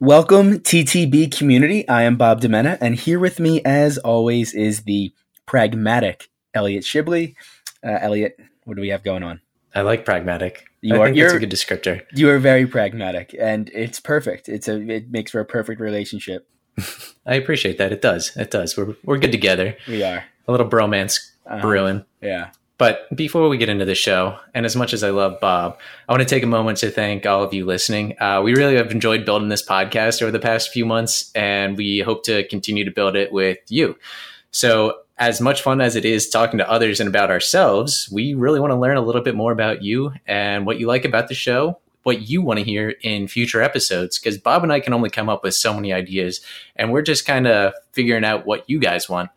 Welcome, TTB community. I am Bob Demena, and here with me, as always, is the pragmatic Elliot Shibley. Uh, Elliot, what do we have going on? I like pragmatic. You I are- think that's a good descriptor. You are very pragmatic, and it's perfect. It's a it makes for a perfect relationship. I appreciate that. It does. It does. We're we're good together. We are. A little bromance Uh-huh. brewing. Yeah. But before we get into the show, and as much as I love Bob, I want to take a moment to thank all of you listening. Uh, we really have enjoyed building this podcast over the past few months, and we hope to continue to build it with you. So, as much fun as it is talking to others and about ourselves, we really want to learn a little bit more about you and what you like about the show, what you want to hear in future episodes. Because Bob and I can only come up with so many ideas, and we're just kind of figuring out what you guys want.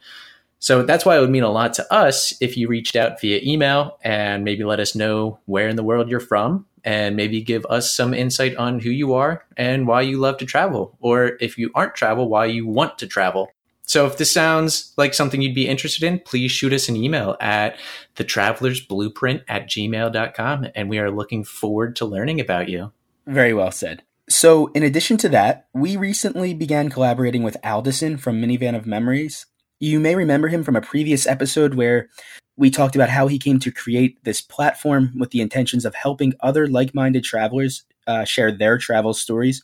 So that's why it would mean a lot to us if you reached out via email and maybe let us know where in the world you're from and maybe give us some insight on who you are and why you love to travel. Or if you aren't travel, why you want to travel. So if this sounds like something you'd be interested in, please shoot us an email at the traveler's blueprint at gmail.com. And we are looking forward to learning about you. Very well said. So, in addition to that, we recently began collaborating with Aldison from Minivan of Memories. You may remember him from a previous episode where we talked about how he came to create this platform with the intentions of helping other like minded travelers uh, share their travel stories.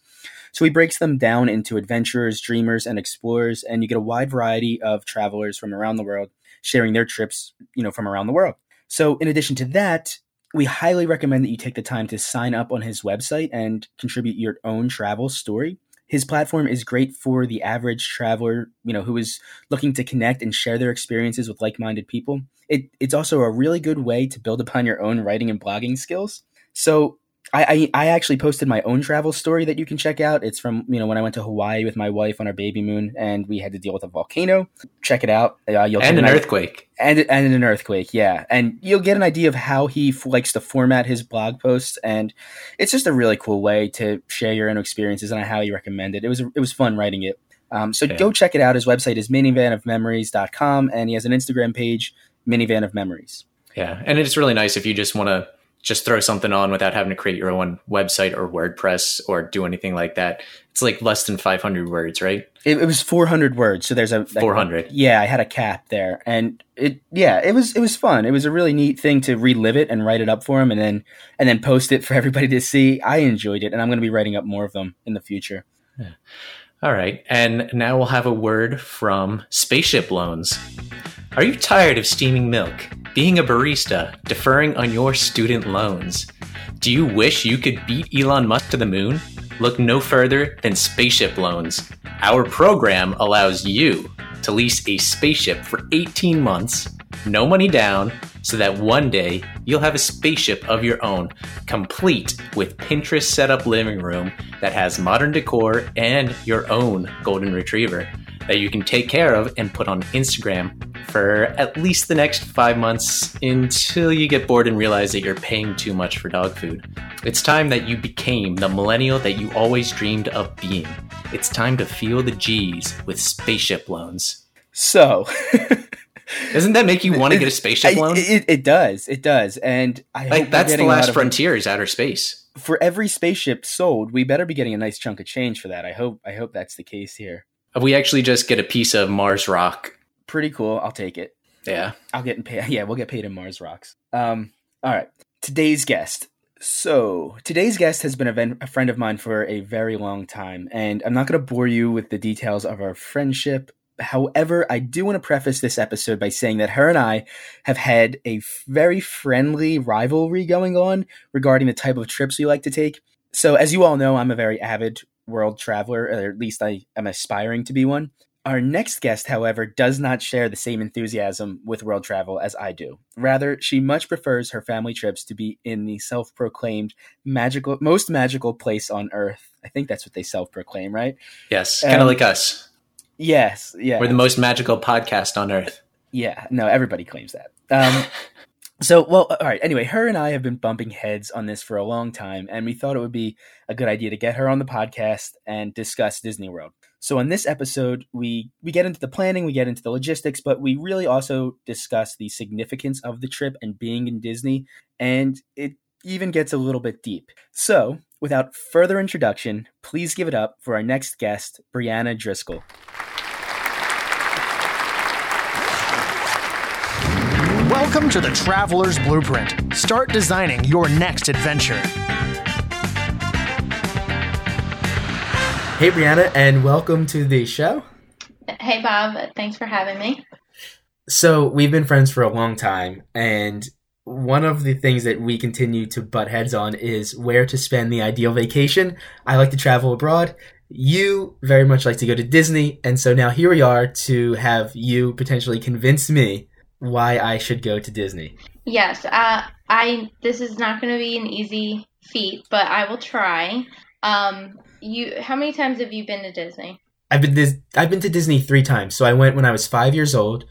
So, he breaks them down into adventurers, dreamers, and explorers, and you get a wide variety of travelers from around the world sharing their trips, you know, from around the world. So, in addition to that, we highly recommend that you take the time to sign up on his website and contribute your own travel story. His platform is great for the average traveler, you know, who is looking to connect and share their experiences with like-minded people. It, it's also a really good way to build upon your own writing and blogging skills. So I, I, I actually posted my own travel story that you can check out. It's from you know when I went to Hawaii with my wife on our baby moon, and we had to deal with a volcano. Check it out. Uh, you'll And an earthquake. and and an earthquake, yeah. And you'll get an idea of how he f- likes to format his blog posts, and it's just a really cool way to share your own experiences, and I highly recommend it. It was it was fun writing it. Um, so Yeah. go check it out. His website is minivanofmemories.com, and he has an Instagram page, Minivan of Memories. Yeah, and it's really nice if you just want to just throw something on without having to create your own website or WordPress or do anything like that. It's like less than 500 words, right? It, it was 400 words, so there's a like, 400. Yeah, I had a cap there, and it yeah, it was it was fun. It was a really neat thing to relive it and write it up for him, and then and then post it for everybody to see. I enjoyed it, and I'm going to be writing up more of them in the future. All right, and now we'll have a word from Spaceship Loans. Are you tired of steaming milk, being a barista, deferring on your student loans? Do you wish you could beat Elon Musk to the moon? Look no further than Spaceship Loans. Our program allows you to lease a spaceship for 18 months, no money down, so that one day you'll have a spaceship of your own, complete with Pinterest setup living room that has modern decor and your own golden retriever that you can take care of and put on Instagram for at least the next five months until you get bored and realize that you're paying too much for dog food. It's time that you became the millennial that you always dreamed of being. It's time to feel the G's with spaceship loans. So. Doesn't that make you want to get a spaceship loan? It, it does. It does. And I hope like that's the last frontier is outer space. For every spaceship sold, we better be getting a nice chunk of change for that. I hope. I hope that's the case here. We actually just get a piece of Mars rock. Pretty cool. I'll take it. Yeah. I'll get paid. Yeah, we'll get paid in Mars rocks. Um. All right. Today's guest. So today's guest has been a, ven- a friend of mine for a very long time, and I'm not going to bore you with the details of our friendship. However, I do want to preface this episode by saying that her and I have had a very friendly rivalry going on regarding the type of trips we like to take. So, as you all know, I'm a very avid world traveler, or at least I am aspiring to be one. Our next guest, however, does not share the same enthusiasm with world travel as I do. Rather, she much prefers her family trips to be in the self-proclaimed magical, most magical place on earth. I think that's what they self-proclaim, right? Yes. Kind of Um, like us. Yes, yeah. We're the most magical podcast on earth. Yeah, no, everybody claims that. Um, so, well, all right. Anyway, her and I have been bumping heads on this for a long time, and we thought it would be a good idea to get her on the podcast and discuss Disney World. So, in this episode, we we get into the planning, we get into the logistics, but we really also discuss the significance of the trip and being in Disney, and it even gets a little bit deep. So, without further introduction, please give it up for our next guest, Brianna Driscoll. Welcome to the Traveler's Blueprint. Start designing your next adventure. Hey, Brianna, and welcome to the show. Hey, Bob. Thanks for having me. So, we've been friends for a long time, and one of the things that we continue to butt heads on is where to spend the ideal vacation. I like to travel abroad. You very much like to go to Disney, and so now here we are to have you potentially convince me why I should go to Disney. Yes, uh, I. This is not going to be an easy feat, but I will try. Um, you, how many times have you been to Disney? I've been this, I've been to Disney three times. So I went when I was five years old,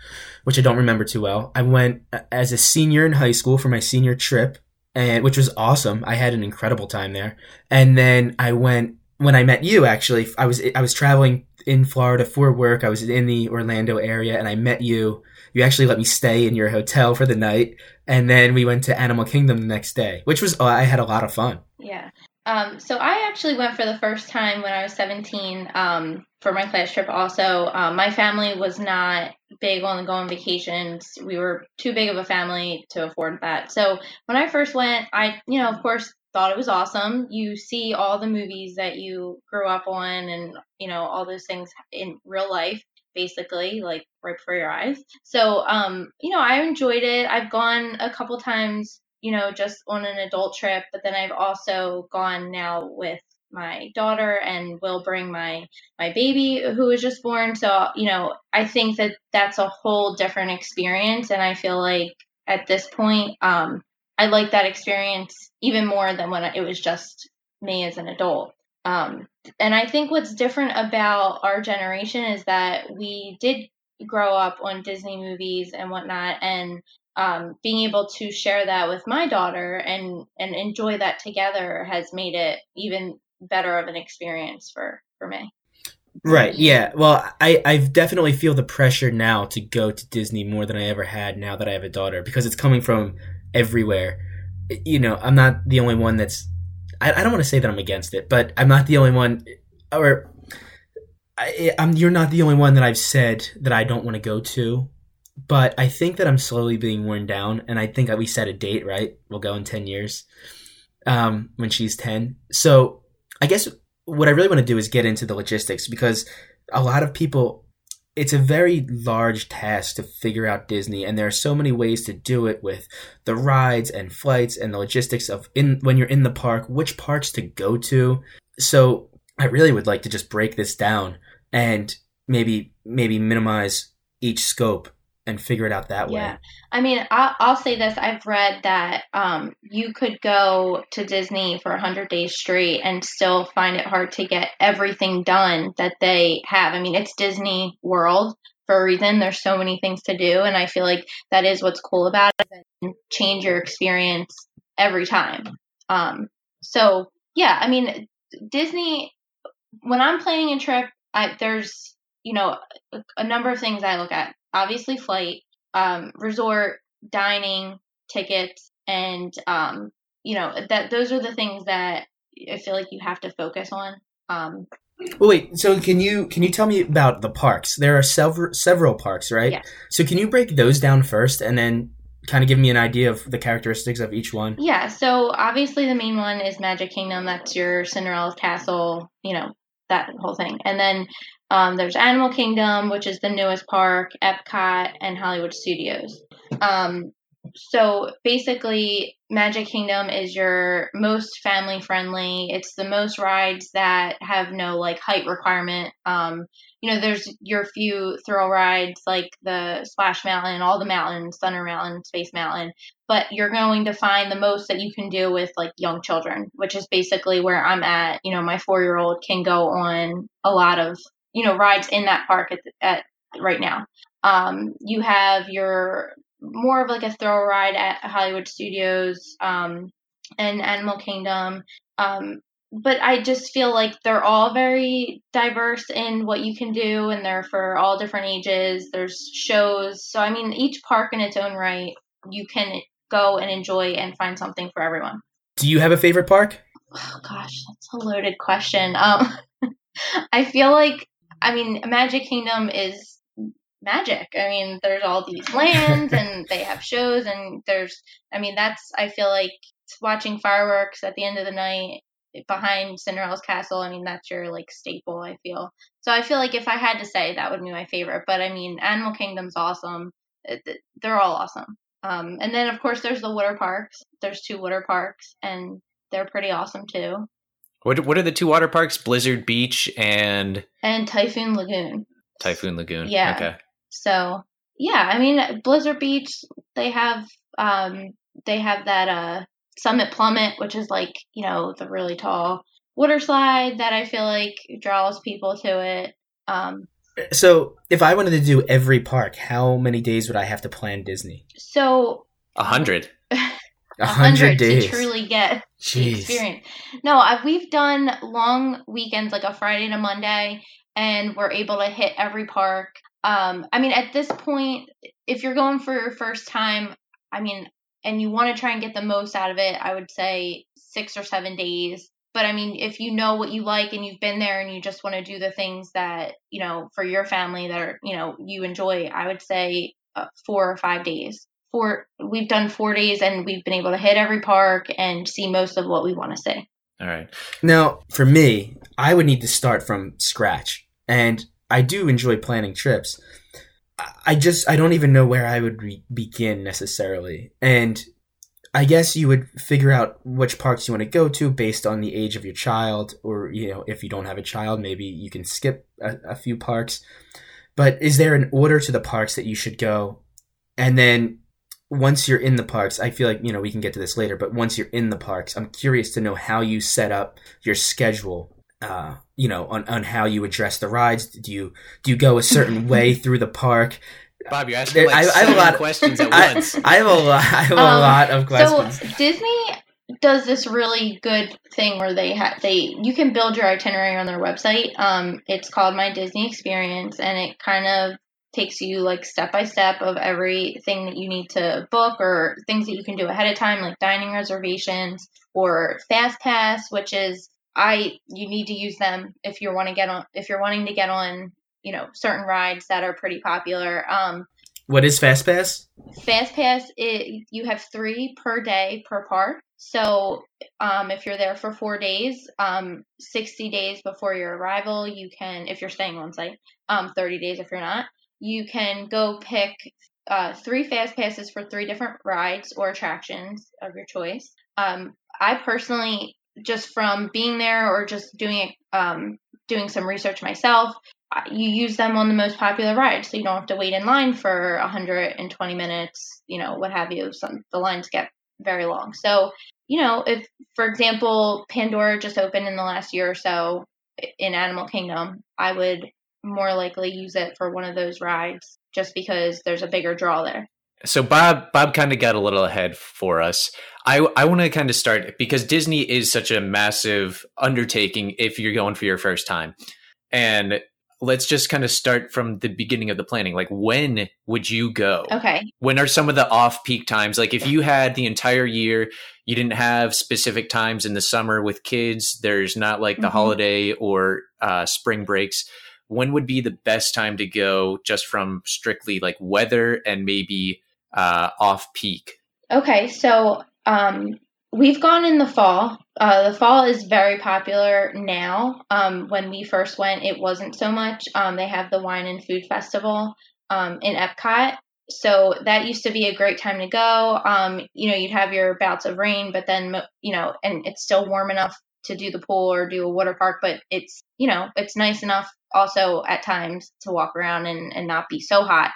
which I don't remember too well. I went as a senior in high school for my senior trip, and which was awesome. I had an incredible time there. And then I went when I met you. Actually, I was I was traveling in Florida for work. I was in the Orlando area, and I met you. You actually let me stay in your hotel for the night, and then we went to Animal Kingdom the next day, which was I had a lot of fun. Yeah. Um, so I actually went for the first time when I was 17 um, for my class trip. Also, um, my family was not big on going vacations. We were too big of a family to afford that. So when I first went, I, you know, of course, thought it was awesome. You see all the movies that you grew up on, and you know all those things in real life basically like right before your eyes. So um you know i enjoyed it. I've gone a couple times you know, just on an adult trip, but then I've also gone now with my daughter and will bring my my baby who was just born. So you know i think that that's a whole different experience and i feel like at this point um i like that experience even more than when it was just me as an adult um and i think what's different about our generation is that we did grow up on disney movies and whatnot and um, being able to share that with my daughter and and enjoy that together has made it even better of an experience for for me. Right yeah. Well i i definitely feel the pressure now to go to disney more than i ever had now that i have a daughter because it's coming from everywhere. You know i'm not the only one that's i, I don't want to say that i'm against it but i'm not the only one or I, I'm, you're not the only one that I've said that I don't want to go to but I think that I'm slowly being worn down, and I think we set a date, right? We'll go in ten years, um, when she's ten. So I guess what I really want to do is get into the logistics because a lot of people, it's a very large task to figure out Disney, and there are so many ways to do it with the rides and flights and the logistics of in when you're in the park, which parks to go to. So I really would like to just break this down and maybe maybe minimize each scope and figure it out that way. Yeah. I mean, I'll, I'll say this. I've read that um, you could go to Disney for 100 days straight and still find it hard to get everything done that they have. I mean, it's Disney World for a reason. There's so many things to do. And I feel like that is what's cool about it and change your experience every time. Um, so, yeah, I mean, Disney, when I'm planning a trip, I, there's, you know, a, a number of things I look at obviously flight, um, resort, dining, tickets, and um, you know that those are the things that I feel like you have to focus on. Um, well, wait. So can you can you tell me about the parks? There are several several parks, right? Yeah. So can you break those down first, and then kind of give me an idea of the characteristics of each one? Yeah. So obviously the main one is Magic Kingdom. That's your Cinderella's castle. You know that whole thing, and then um, there's Animal Kingdom, which is the newest park, Epcot, and Hollywood Studios. Um, so basically, Magic Kingdom is your most family friendly. It's the most rides that have no like height requirement. Um, you know, there's your few thrill rides like the Splash Mountain, all the mountains, Thunder Mountain, Space Mountain, but you're going to find the most that you can do with like young children, which is basically where I'm at. You know, my four year old can go on a lot of you know rides in that park at, at right now. Um, you have your more of like a thrill ride at Hollywood Studios um, and Animal Kingdom. Um, but I just feel like they're all very diverse in what you can do, and they're for all different ages. There's shows, so I mean, each park in its own right, you can go and enjoy and find something for everyone. Do you have a favorite park? oh gosh, that's a loaded question. Um, I feel like, I mean, Magic Kingdom is magic. I mean, there's all these lands and they have shows, and there's, I mean, that's, I feel like watching fireworks at the end of the night behind Cinderella's castle. I mean, that's your like staple, I feel. So I feel like if I had to say, that would be my favorite. But I mean, Animal Kingdom's awesome. They're all awesome. Um, and then of course there's the water parks. There's two water parks, and they're pretty awesome too. What what are the two water parks? Blizzard Beach and and Typhoon Lagoon. Typhoon Lagoon. Yeah. Okay. So yeah, I mean Blizzard Beach. They have um they have that uh Summit Plummet, which is like you know the really tall water slide that I feel like draws people to it. Um, so if I wanted to do every park, how many days would I have to plan Disney? So a hundred. A hundred days to truly get Jeez. the experience. No, I, we've done long weekends, like a Friday to Monday, and we're able to hit every park. Um, I mean, at this point, if you're going for your first time, I mean, and you want to try and get the most out of it, I would say six or seven days. But I mean, if you know what you like and you've been there and you just want to do the things that, you know, for your family that are, you know, you enjoy, I would say uh, four or five days four we've done four days and we've been able to hit every park and see most of what we want to see. All right. Now, for me, I would need to start from scratch. And I do enjoy planning trips. I just I don't even know where I would re- begin necessarily. And I guess you would figure out which parks you want to go to based on the age of your child, or you know, if you don't have a child, maybe you can skip a, a few parks. But is there an order to the parks that you should go? And then once you're in the parks, I feel like, you know, we can get to this later, but once you're in the parks, I'm curious to know how you set up your schedule, uh, you know, on, on how you address the rides. Do you, do you go a certain way through the park? Bob, you're asking like I, I have a lot of questions at I, once. I have a lot, I have a um, lot of questions. So Disney does this really good thing where they have they you can build your itinerary on their website. Um, it's called My Disney Experience, and it kind of takes you like step by step of everything that you need to book or things that you can do ahead of time like dining reservations or fast pass which is i you need to use them if you want to get on if you're wanting to get on you know certain rides that are pretty popular. Um what is fast pass? Fast pass it, you have three per day per park. So um, if you're there for four days, um, 60 days before your arrival, you can, if you're staying on site, um, 30 days if you're not, you can go pick uh, three fast passes for three different rides or attractions of your choice. Um, I personally, just from being there or just doing um, doing some research myself, you use them on the most popular rides, so you don't have to wait in line for 120 minutes, you know, what have you. Some the lines get very long. So, you know, if for example, Pandora just opened in the last year or so in Animal Kingdom, I would more likely use it for one of those rides just because there's a bigger draw there. So Bob Bob kind of got a little ahead for us. I I want to kind of start because Disney is such a massive undertaking if you're going for your first time. And let's just kind of start from the beginning of the planning. Like when would you go? Okay. When are some of the off-peak times? Like if you had the entire year, you didn't have specific times in the summer with kids, there's not like the mm-hmm. holiday or uh, spring breaks when would be the best time to go just from strictly like weather and maybe uh, off peak? Okay, so um, we've gone in the fall. Uh, the fall is very popular now. Um, when we first went, it wasn't so much. Um, they have the Wine and Food Festival um, in Epcot. So that used to be a great time to go. Um, you know, you'd have your bouts of rain, but then, you know, and it's still warm enough to do the pool or do a water park, but it's, you know, it's nice enough also at times to walk around and, and not be so hot.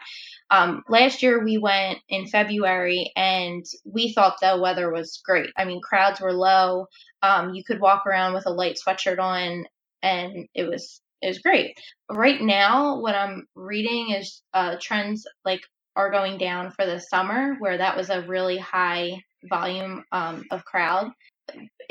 Um, last year we went in February and we thought the weather was great. I mean, crowds were low. Um, you could walk around with a light sweatshirt on and it was, it was great. Right now, what I'm reading is uh, trends like are going down for the summer where that was a really high volume um, of crowd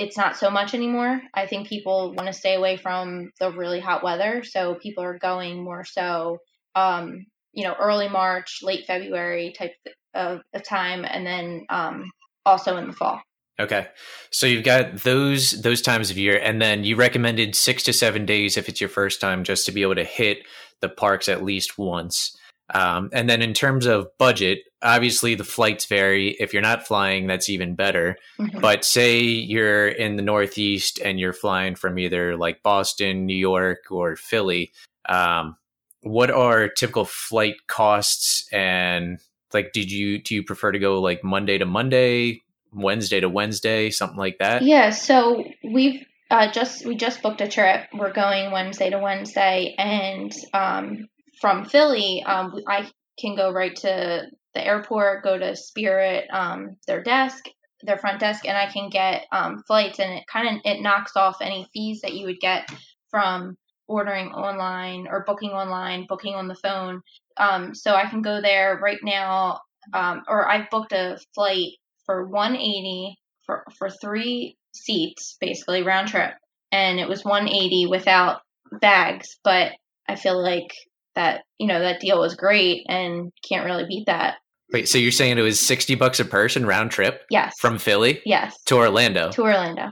it's not so much anymore. I think people want to stay away from the really hot weather, so people are going more so, um, you know, early March, late February type of, of time, and then um, also in the fall. Okay. So you've got those those times of year and then you recommended 6 to 7 days if it's your first time just to be able to hit the parks at least once. Um, and then in terms of budget, obviously the flights vary. If you're not flying, that's even better. Mhm. But say you're in the Northeast and you're flying from either like Boston, New York, or Philly. Um, what are typical flight costs? And like, did you do you prefer to go like Monday to Monday, Wednesday to Wednesday, something like that? Yeah, so we've uh, just we just booked a trip. We're going Wednesday to Wednesday, and um, from Philly, um, I can go right to the airport, go to Spirit, um, their desk, their front desk, and I can get um, flights, and it kind of it knocks off any fees that you would get from ordering online or booking online, booking on the phone. Um, so I can go there right now, um, or I've booked a flight for 180 for for three seats, basically round trip, and it was 180 without bags. But I feel like that you know that deal was great and can't really beat that. Wait, so you're saying it was 60 bucks a person round trip Yes, from Philly yes to Orlando? to Orlando.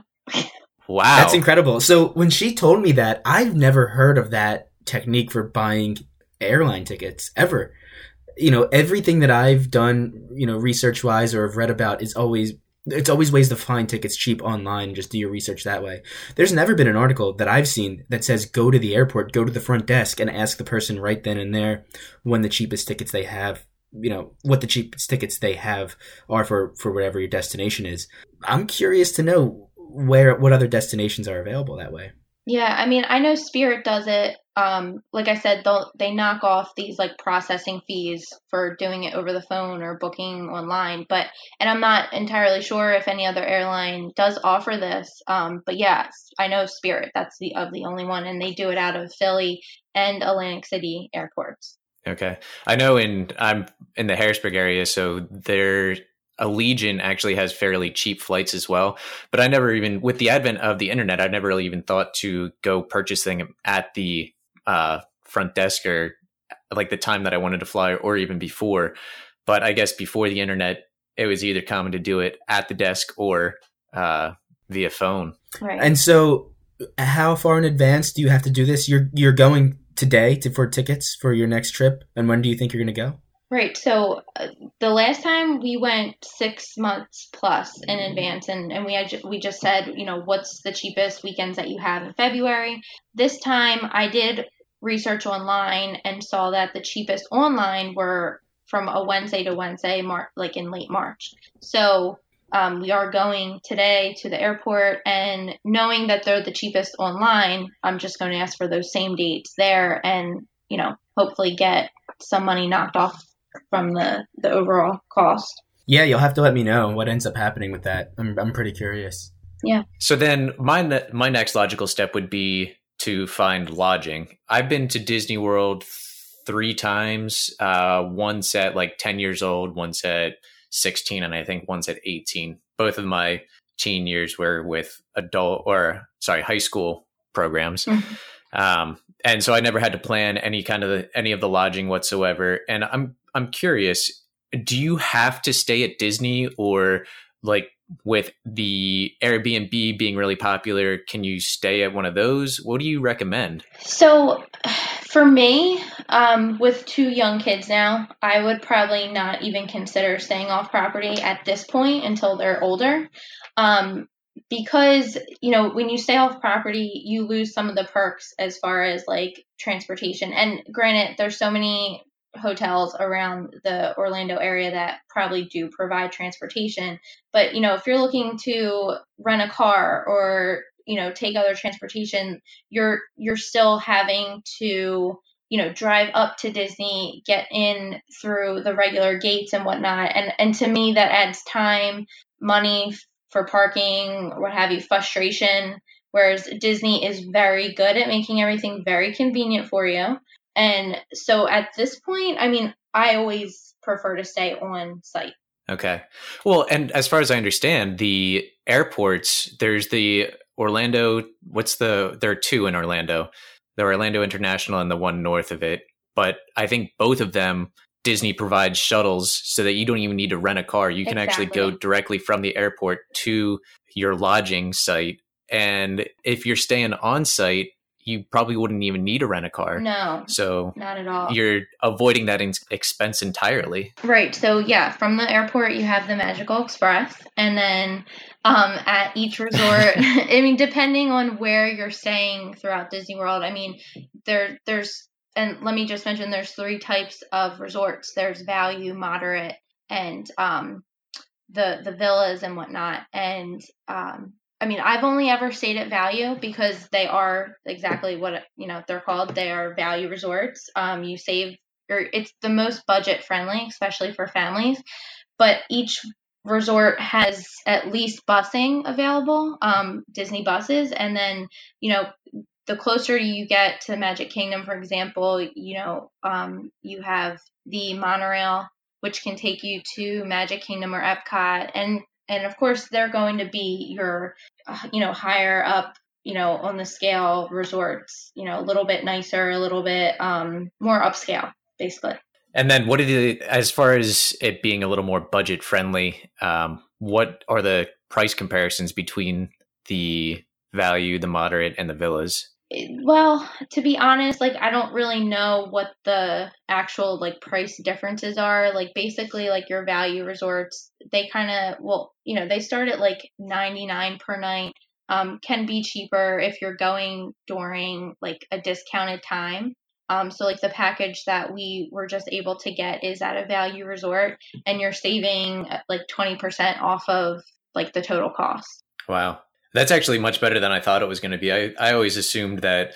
Wow. That's incredible. So when she told me that, I've never heard of that technique for buying airline tickets ever. You know, everything that I've done, you know, research wise or have read about is always it's always ways to find tickets cheap online. Just do your research that way. There's never been an article that I've seen that says go to the airport, go to the front desk, and ask the person right then and there when the cheapest tickets they have. You know what the cheapest tickets they have are for for whatever your destination is. I'm curious to know where what other destinations are available that way. Yeah, I mean, I know Spirit does it. Um, like I said, they'll they knock off these like processing fees for doing it over the phone or booking online. But and I'm not entirely sure if any other airline does offer this. Um, but yes, I know Spirit. That's the of the only one, and they do it out of Philly and Atlantic City airports. Okay. I know in I'm in the Harrisburg area, so their Allegiant actually has fairly cheap flights as well. But I never even with the advent of the internet, I never really even thought to go purchasing them at the uh, front desk or like the time that I wanted to fly or even before. But I guess before the internet, it was either common to do it at the desk or uh, via phone. Right. And so, how far in advance do you have to do this? You're you're going today to, for tickets for your next trip, and when do you think you're going to go? Right. So uh, the last time we went six months plus in advance, and, and we had we just said, you know, what's the cheapest weekends that you have in February. This time, I did research online and saw that the cheapest online were from a Wednesday to Wednesday, Mar- like in late March. So um, we are going today to the airport, and knowing that they're the cheapest online, I'm just going to ask for those same dates there, and you know, hopefully get some money knocked off from the the overall cost. Yeah, you'll have to let me know what ends up happening with that. I'm I'm pretty curious. Yeah. So then my ne- my next logical step would be to find lodging. I've been to Disney World three times. Uh, once at like ten years old, once at sixteen, and I think once at eighteen. Both of my teen years were with adult or sorry high school programs. Mhm. Um, and so I never had to plan any kind of the, any of the lodging whatsoever. And I'm I'm curious, do you have to stay at Disney or like with the Airbnb being really popular, can you stay at one of those? What do you recommend? So, for me, um, with two young kids now, I would probably not even consider staying off property at this point until they're older. Um, because, you know, when you stay off property, you lose some of the perks as far as like transportation. And granted, there's so many hotels around the Orlando area that probably do provide transportation. But, you know, if you're looking to rent a car or, you know, take other transportation, you're you're still having to you know drive up to disney get in through the regular gates and whatnot. And and to me that adds time money for parking what have you frustration. Whereas disney is very good at making everything very convenient for you and so at this point i mean i always prefer to stay on site Okay. Well, and as far as I understand, the airports, there's the Orlando, what's the, there are two in Orlando, the Orlando International and the one north of it. But I think both of them, Disney provides shuttles so that you don't even need to rent a car. You can exactly. actually go directly from the airport to your lodging site. And if you're staying on site, you probably wouldn't even need to rent a car. No. So not at all. You're avoiding that in- expense entirely. Right. So yeah, from the airport you have the Magical Express and then um, at each resort, I mean depending on where you're staying throughout Disney World, I mean there there's and let me just mention there's three types of resorts. There's value, moderate, and um, the the villas and whatnot. And um, I mean, I've only ever stayed at Value because they are exactly what you know they're called. They are value resorts. Um, you save, or it's the most budget friendly, especially for families. But each resort has at least busing available, um, Disney buses, and then you know the closer you get to Magic Kingdom, for example, you know um, you have the monorail, which can take you to Magic Kingdom or Epcot, and and of course they're going to be your uh, you know higher up you know on the scale resorts you know a little bit nicer a little bit um more upscale basically. And then what are the as far as it being a little more budget friendly um what are the price comparisons between the value the moderate and the villas well to be honest like i don't really know what the actual like price differences are. Like basically like your value resorts they kind of well you know they start at like 99 per night um, can be cheaper if you're going during like a discounted time. Um, so like the package that we were just able to get is at a value resort and you're saving uh, like 20% off of like the total cost. Wow that's actually much better than I thought it was going to be. I, I always assumed that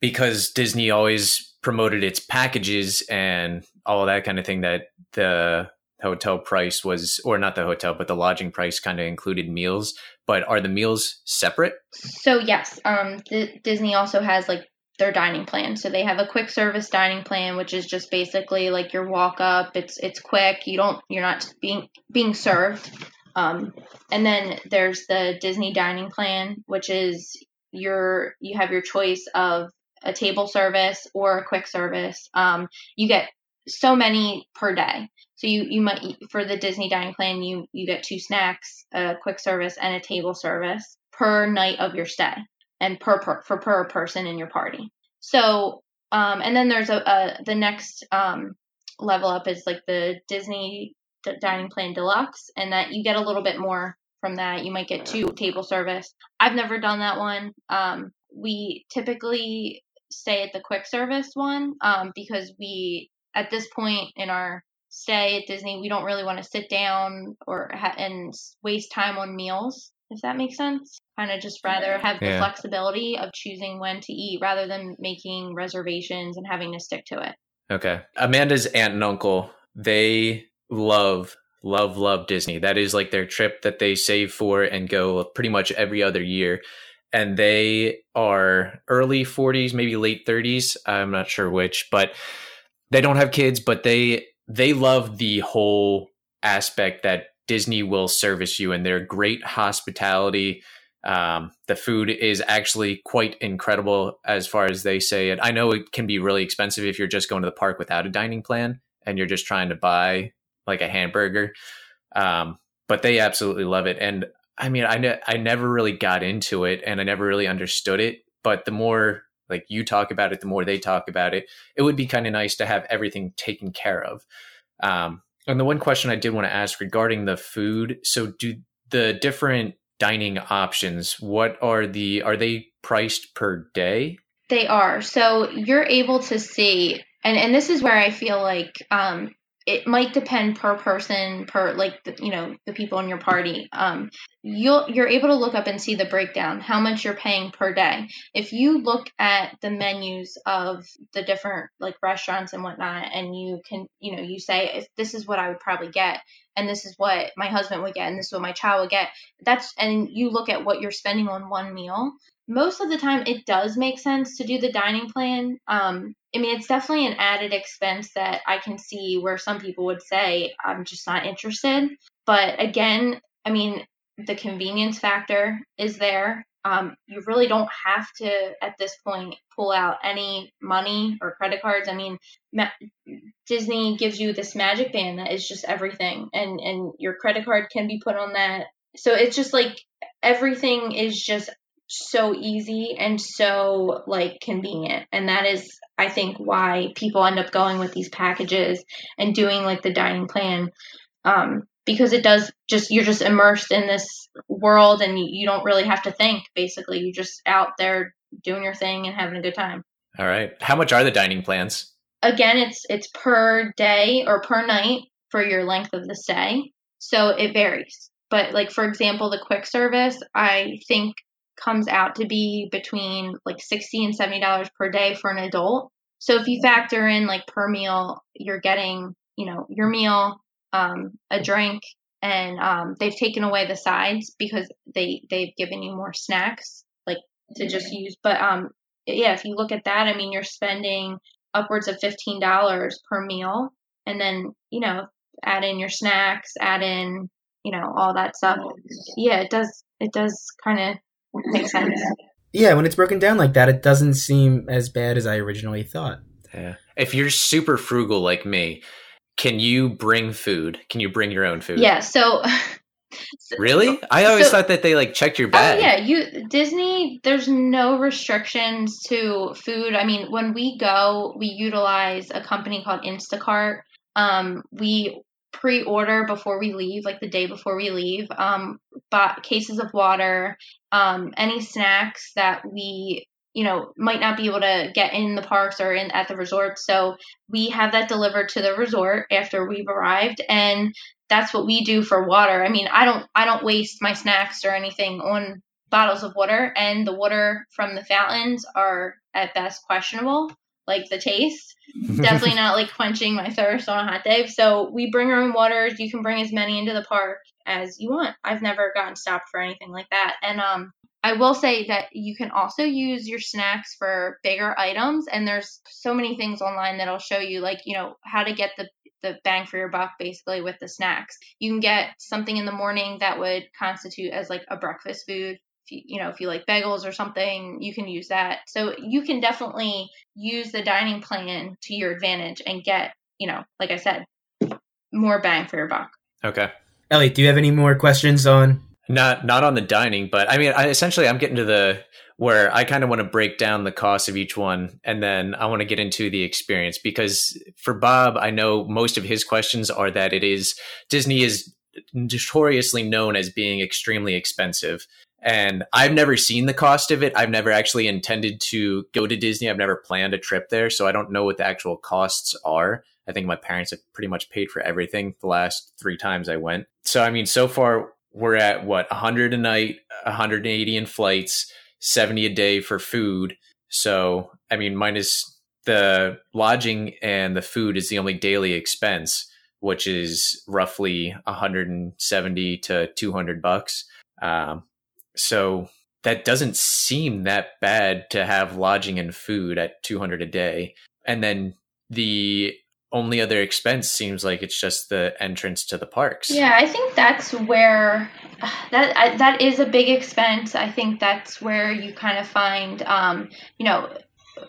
because Disney always promoted its packages and all that kind of thing, that the hotel price was, or not the hotel, but the lodging price kind of included meals. But are the meals separate? So, yes. Um, Disney also has like their dining plan. So they have a quick service dining plan, which is just basically like your walk up. It's it's quick. You don't you're not being being served. Um, and then there's the Disney dining plan, which is your you have your choice of a table service or a quick service. Um, you get so many per day. So you you might for the Disney dining plan you you get two snacks, a quick service, and a table service per night of your stay, and per, per for per person in your party. So um, and then there's a, a the next um, level up is like the Disney dining plan deluxe and that you get a little bit more from that. You might get two table service. I've never done that one. Um, we typically stay at the quick service one um, because we at this point in our stay at disney we don't really want to sit down or ha- and waste time on meals if that makes sense. Kind of just rather have the yeah. flexibility of choosing when to eat rather than making reservations and having to stick to it. Okay. Amanda's aunt and uncle they love love love disney. That is like their trip that they save for and go pretty much every other year. And they are early 40s maybe late 30s i'm not sure which but they don't have kids but they they love the whole aspect that disney will service you and their great hospitality. Um, the food is actually quite incredible as far as they say it. I know it can be really expensive if you're just going to the park without a dining plan and you're just trying to buy like a hamburger. Um, but they absolutely love it. And I mean, I, ne- I never really got into it and I never really understood it. But the more like you talk about it, the more they talk about it, it would be kind of nice to have everything taken care of. Um, and the one question I did want to ask regarding the food. So do the different dining options, what are the, are they priced per day? They are. So you're able to see, and, and this is where I feel like um, it might depend per person per like the, you know the people in your party. Um you'll you're able to look up and see the breakdown how much you're paying per day. If you look at the menus of the different like restaurants and whatnot and you can you know you say if this is what i would probably get and this is what my husband would get and this is what my child would get that's and you look at what you're spending on one meal most of the time it does make sense to do the dining plan. Um, I mean, it's definitely an added expense that I can see where some people would say, I'm just not interested. But again, I mean, the convenience factor is there. Um, you really don't have to, at this point, pull out any money or credit cards. I mean, Disney gives you this magic band that is just everything, and and your credit card can be put on that. So it's just like everything is just so easy and so like convenient, and that is I think why people end up going with these packages and doing like the dining plan. Um, because it does just you're just immersed in this world and you, you don't really have to think basically you're just out there doing your thing and having a good time All right. How much are the dining plans? again it's it's per day or per night for your length of the stay so it varies but like for example the quick service i think comes out to be between like 60 and 70 dollars per day for an adult so if you factor in like per meal you're getting you know your meal um, a drink and um, they've taken away the sides because they they've given you more snacks like to just use but um yeah if you look at that i mean you're spending upwards of fifteen dollars per meal, and then you know add in your snacks, add in you know all that stuff. Yeah, it does. It does kind of make sense. Yeah, when it's broken down like that, it doesn't seem as bad as I originally thought. Yeah. If you're super frugal like me, can you bring food? Can you bring your own food? Yeah. So. Really? I always So- thought that they like checked your bag. Oh bag. yeah, you Disney. There's no restrictions to food. I mean, when we go, we utilize a company called Instacart. Um, we pre-order before we leave, like the day before we leave. Um, but cases of water, um, any snacks that we you know might not be able to get in the parks or in at the resort. So we have that delivered to the resort after we've arrived, and that's what we do for water. I mean, I don't I don't waste my snacks or anything on bottles of water and the water from the fountains are at best questionable, like the taste. Definitely not like quenching my thirst on a hot day. So we bring our own waters. You can bring as many into the park as you want. I've never gotten stopped for anything like that. And um I will say that you can also use your snacks for bigger items and there's so many things online that'll show you like, you know, how to get the the bang for your buck basically with the snacks. You can get something in the morning that would constitute as like a breakfast food. If you, you know, if you like bagels or something, you can use that. So you can definitely use the dining plan to your advantage and get, you know, like I said, more bang for your buck. Okay. Elliot, do you have any more questions on? Not not on the dining, but I mean, I, essentially, I'm getting to the where I kind of want to break down the cost of each one, and then I want to get into the experience because for Bob, I know most of his questions are that it is Disney is notoriously known as being extremely expensive. And I've never seen the cost of it. I've never actually intended to go to Disney. I've never planned a trip there. So I don't know what the actual costs are. I think my parents have pretty much paid for everything the last three times I went. So, I mean, so far we're at what 100 a night, 180 in flights, 70 a day for food. So, I mean, minus the lodging and the food is the only daily expense, which is roughly 170 to 200 bucks. Um, so that doesn't seem that bad to have lodging and food at 200 a day. And then the only other expense seems like it's just the entrance to the parks. Yeah, I think that's where that I, that is a big expense. I think that's where you kind of find, um, you know,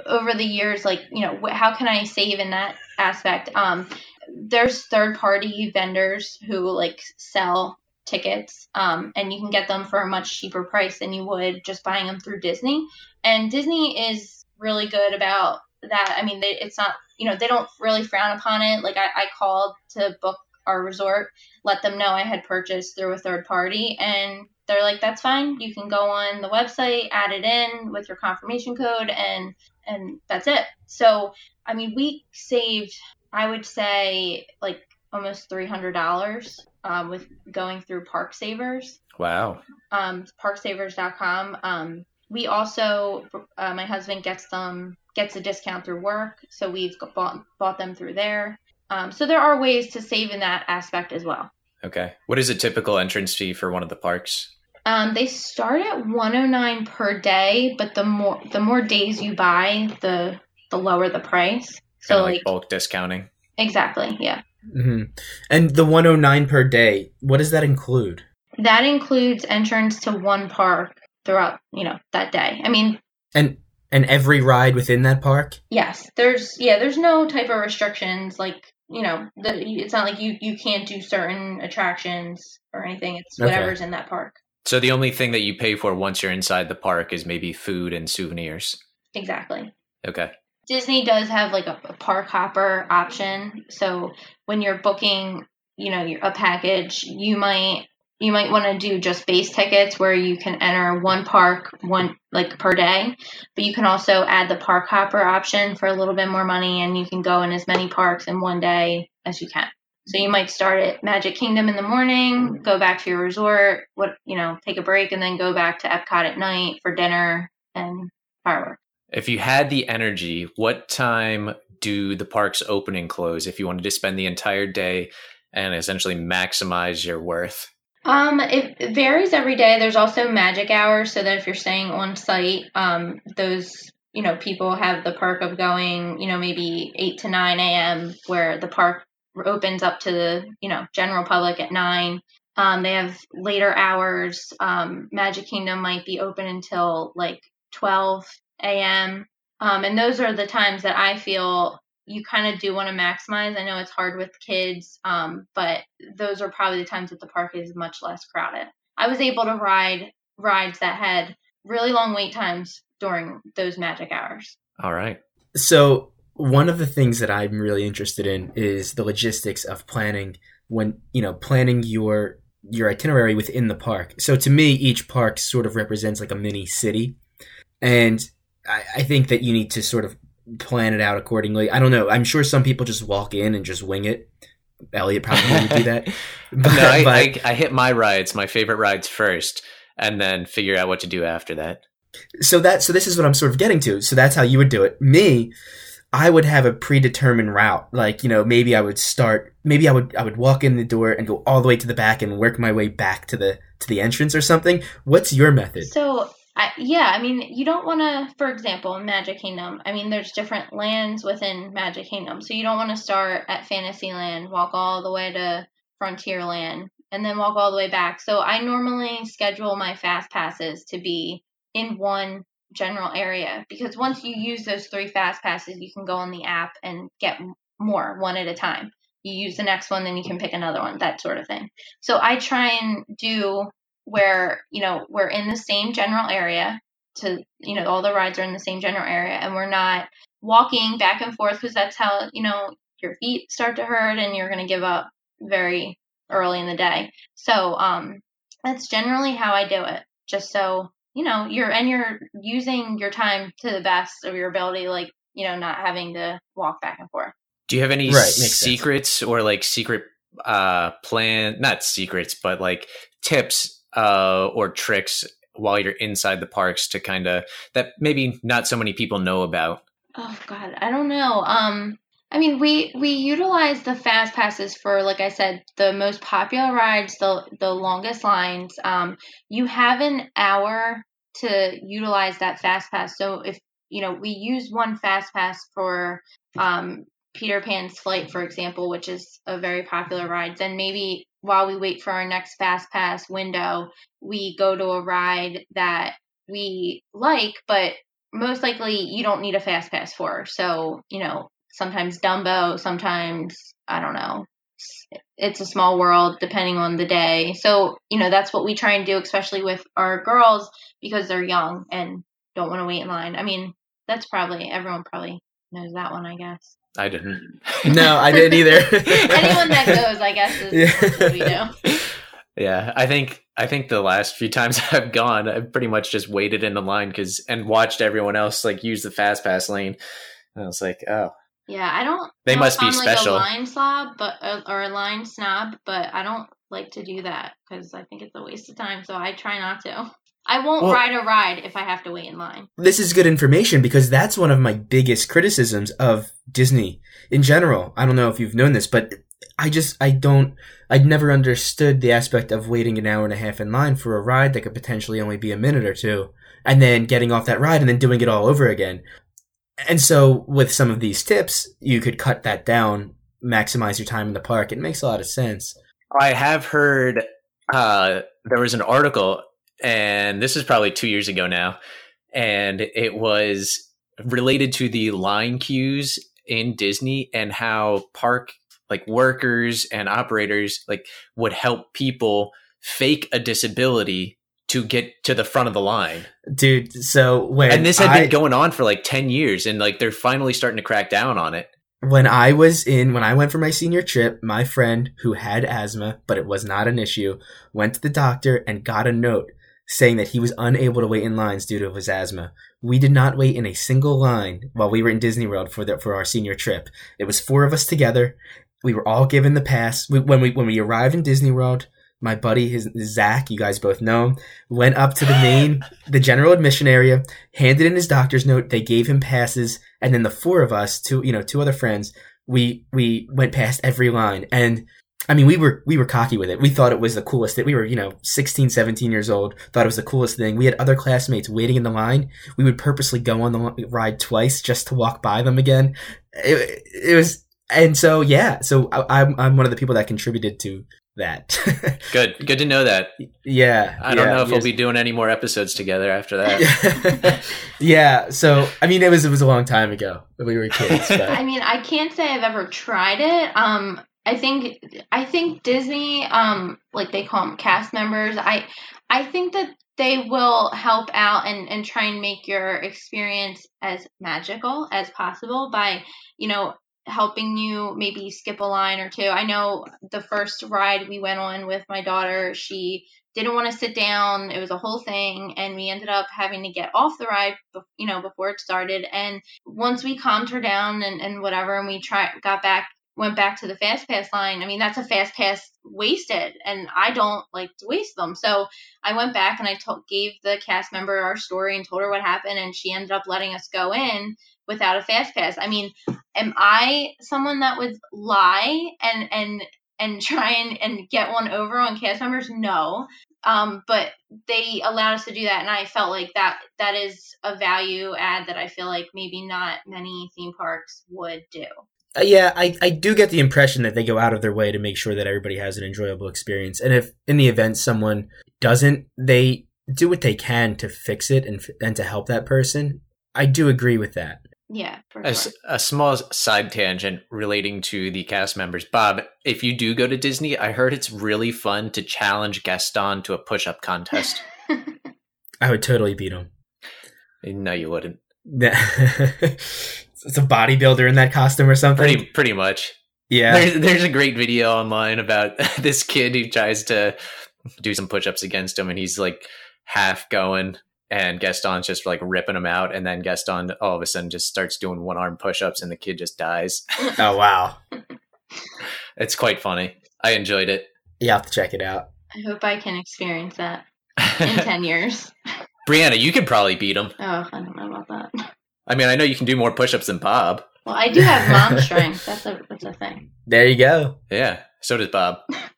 over the years, like you know, wh- how can I save in that aspect? Um, there's third party vendors who like sell tickets, um, and you can get them for a much cheaper price than you would just buying them through Disney. And Disney is really good about that. I mean, they, it's not you know they don't really frown upon it. Like I, I called to book our resort, let them know I had purchased through a third party, and they're like, "That's fine. You can go on the website, add it in with your confirmation code, and and that's it." So I mean, we saved, I would say, like almost three hundred dollars um, with going through Park Savers Wow. um, parksavers.com. Um, we also, uh, my husband gets them gets a discount through work, so we've bought bought them through there. Um, so there are ways to save in that aspect as well. Okay. What is a typical entrance fee for one of the parks? Um, they start at 109 per day, but the more the more days you buy, the the lower the price. So like, like bulk discounting. exactly, yeah. Hmm And the 109 per day, what does that include? That includes entrance to one park throughout, you know, that day. I mean, And And every ride within that park? Yes. There's yeah, there's no type of restrictions like you know, the, it's not like you you can't do certain attractions or anything. It's whatever's okay. in that park. So the only thing that you pay for once you're inside the park is maybe food and souvenirs. Exactly. Okay. Disney does have like a, a park hopper option. So when you're booking, you know, a package, you might you might want to do just base tickets where you can enter one park one like per day. But you can also add the park hopper option for a little bit more money and you can go in as many parks in one day as you can. So you might start at magic kingdom in the morning go back to your resort what you know take a break and then go back to epcot at night for dinner and fireworks if you had the energy what time do the parks open and close if you wanted to spend the entire day and essentially maximize your worth um, it varies every day. There's also magic hours, so that if you're staying on site, um, those you know people have the perk of going, you know, maybe eight to nine a.m. where the park opens up to the you know general public at nine. Um, they have later hours. Um, Magic Kingdom might be open until like 12 a.m. Um, and those are the times that I feel you kind of do want to maximize. I know it's hard with kids, um, but those are probably the times that the park is much less crowded. I was able to ride rides that had really long wait times during those magic hours. All right. So, one of the things that I'm really interested in is the logistics of planning when, you know, planning your your itinerary within the park. So to me, each park sort of represents like a mini city. And I, I think that you need to sort of plan it out accordingly. I don't know. I'm sure some people just walk in and just wing it. Elliot probably would do that. But, no, I, but, I, I hit my rides, my favorite rides first, and then figure out what to do after that. So that so this is what I'm sort of getting to. So that's how you would do it. Me, I would have a predetermined route. Like, you know, maybe I would start maybe I would I would walk in the door and go all the way to the back and work my way back to the to the entrance or something. What's your method? So I, yeah, I mean, you don't want to, for example, in Magic Kingdom. I mean, there's different lands within Magic Kingdom, so you don't want to start at Fantasyland, walk all the way to Frontierland, and then walk all the way back. So I normally schedule my fast passes to be in one general area because once you use those three fast passes, you can go on the app and get more one at a time. You use the next one, then you can pick another one, that sort of thing. So I try and do where you know we're in the same general area to you know all the rides are in the same general area and we're not walking back and forth because that's how you know your feet start to hurt and you're going to give up very early in the day so um that's generally how i do it just so you know you're and you're using your time to the best of your ability like you know not having to walk back and forth do you have any right, secrets sense. or like secret uh plan not secrets but like tips uh, or tricks while you're inside the parks to kind of that maybe not so many people know about? Oh God, I don't know. Um, I mean, we we utilize the fast passes for, like I said, the most popular rides, the the longest lines. Um, you have an hour to utilize that fast pass. So if you know, we use one fast pass for um, Peter Pan's flight, for example, which is a very popular ride. Then maybe while we wait for our next fast pass window, we go to a ride that we like, but most likely you don't need a fast pass for. So, you know, sometimes Dumbo, sometimes, I don't know, it's a small world depending on the day. So, you know, that's what we try and do, especially with our girls because they're young and don't want to wait in line. I mean, that's probably, everyone probably knows that one, I guess. I didn't. no, I didn't either. Anyone that goes, I guess, is yeah. what we do. Yeah, I think I think the last few times I've gone, I've pretty much just waited in the line because and watched everyone else like use the fast pass lane. And I was like, oh. Yeah, I don't. They must be special. Like a line slob, but uh, or a line snob, but I don't like to do that because I think it's a waste of time. So I try not to. I won't well, ride a ride if I have to wait in line. This is good information because that's one of my biggest criticisms of Disney in general. I don't know if you've known this, but I just I don't I'd never understood the aspect of waiting an hour and a half in line for a ride that could potentially only be a minute or two and then getting off that ride and then doing it all over again. And so with some of these tips, you could cut that down, maximize your time in the park. It makes a lot of sense. I have heard uh, there was an article and this is probably two years ago now. and it was related to the line queues in Disney and how park like workers and operators like would help people fake a disability to get to the front of the line. Dude, so when And this had I- been going on for like 10 years and like they're finally starting to crack down on it. when I was in when I went for my senior trip, my friend who had asthma, but it was not an issue, went to the doctor and got a note saying that he was unable to wait in lines due to his asthma. We did not wait in a single line while we were in Disney World for the, for our senior trip. It was four of us together. We were all given the pass. We, when we when we arrived in Disney World, my buddy, his Zach, you guys both know him, went up to the main, the general admission area, handed in his doctor's note. They gave him passes, and then the four of us, two, you know, two other friends, we we went past every line, and I mean, we were we were cocky with it. We thought it was the coolest thing. We were, you know, 16, 17 years old, thought it was the coolest thing. We had other classmates waiting in the line. We would purposely go on the ride twice just to walk by them again. It, it was, and so yeah, so I, I'm I'm one of the people that contributed to that. Good. Good to know that. yeah, I don't yeah, know if yes. we'll be doing any more episodes together after that. yeah. So I mean, it was it was a long time ago when we were kids. I mean, I can't say I've ever tried it. Um, I think I think Disney, um, like they call them cast members. I I think that they will help out and and try and make your experience as magical as possible by you know helping you maybe skip a line or two. I know the first ride we went on with my daughter, she didn't want to sit down. It was a whole thing, and we ended up having to get off the ride, you know, before it started. And once we calmed her down and, and whatever, and we tried got back, went back to the fast pass line. I mean, that's a fast pass wasted, and I don't like to waste them. So I went back and I told gave the cast member our story and told her what happened, and she ended up letting us go in without a fast pass. I mean, am I someone that would lie and and and try and, and get one over on cast members? No. Um, but they allowed us to do that, and I felt like that that is a value add that I feel like maybe not many theme parks would do. Uh, yeah, I, I do get the impression that they go out of their way to make sure that everybody has an enjoyable experience. And if in the event someone doesn't, they do what they can to fix it and and to help that person. I do agree with that. Yeah, for A, sure. s- a small side tangent relating to the cast members. Bob, if you do go to Disney, I heard it's really fun to challenge Gaston to a push up contest. I would totally beat him. no, you wouldn't. it's a bodybuilder in that costume or something. Pretty, pretty much. yeah. There's, there's a great video online about this kid who tries to do some push ups against him, and he's like half going, and Gaston's just like ripping him out, and then Gaston all of a sudden just starts doing one arm push ups, and the kid just dies. Oh wow. It's quite funny. I enjoyed it. You have to check it out. I hope I can experience that in ten years. Brianna, you could probably beat him. Oh, I don't know about that. I mean, I know you can do more push ups than Bob. Well, I do have mom strength. That's a that's a thing. There you go. Yeah, so does Bob.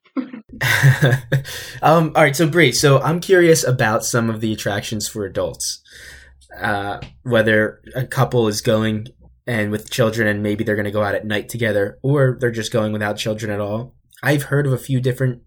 um, all right, so Bree, so I'm curious about some of the attractions for adults. Uh, whether a couple is going and with children and maybe they're going to go out at night together or they're just going without children at all. I've heard of a few different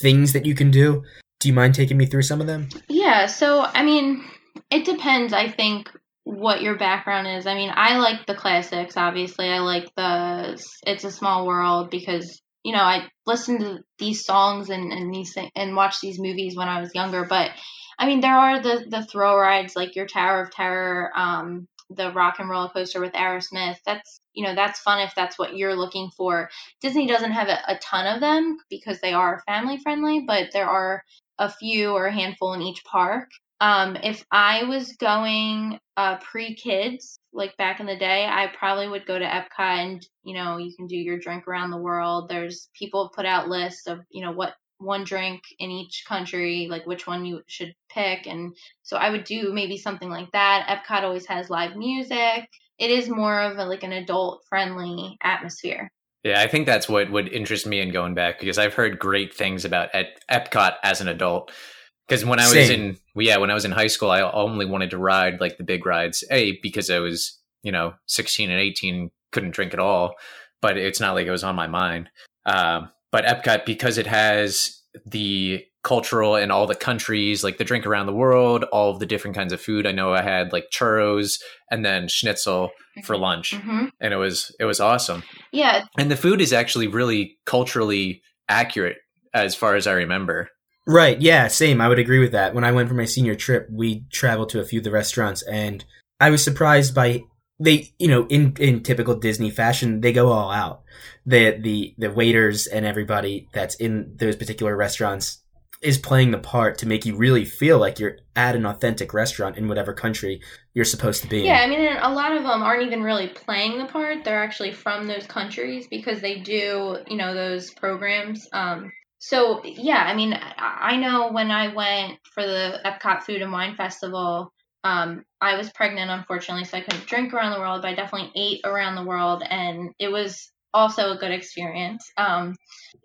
things that you can do. Do you mind taking me through some of them? Yeah, so I mean, it depends. I think what your background is. I mean, I like the classics. Obviously, I like the "It's a Small World" because you know I listened to these songs and and these and watched these movies when I was younger. But I mean, there are the the thrill rides like your Tower of Terror, um, the Rock and Roller Coaster with Aerosmith. That's you know that's fun if that's what you're looking for. Disney doesn't have a, a ton of them because they are family friendly, but there are a few or a handful in each park. Um, if I was going uh, pre kids, like back in the day, I probably would go to Epcot and you know you can do your drink around the world. There's people put out lists of you know what one drink in each country, like which one you should pick, and so I would do maybe something like that. Epcot always has live music. It is more of a, like an adult friendly atmosphere. Yeah, I think that's what would interest me in going back because I've heard great things about Ep- Epcot as an adult. Because when I was Same. in, well, yeah, when I was in high school, I only wanted to ride like the big rides. A because I was, you know, sixteen and eighteen, couldn't drink at all. But it's not like it was on my mind. Um, but Epcot because it has the cultural in all the countries, like the drink around the world, all of the different kinds of food. I know I had like churros and then schnitzel for lunch, hmm and it was it was awesome. Yeah, And the food is actually really culturally accurate as far as I remember. Right. Yeah. Same. I would agree with that. When I went for my senior trip, we traveled to a few of the restaurants, and I was surprised by they. You know, in in typical Disney fashion, they go all out. The the the waiters and everybody that's in those particular restaurants is playing the part to make you really feel like you're at an authentic restaurant in whatever country you're supposed to be. in. Yeah, I mean, a lot of them aren't even really playing the part. They're actually from those countries because they do, you know, those programs. Um, so yeah, I mean, I know when I went for the Epcot Food and Wine Festival, um, I was pregnant, unfortunately, so I couldn't drink around the world, but I definitely ate around the world, and it was also a good experience. Um,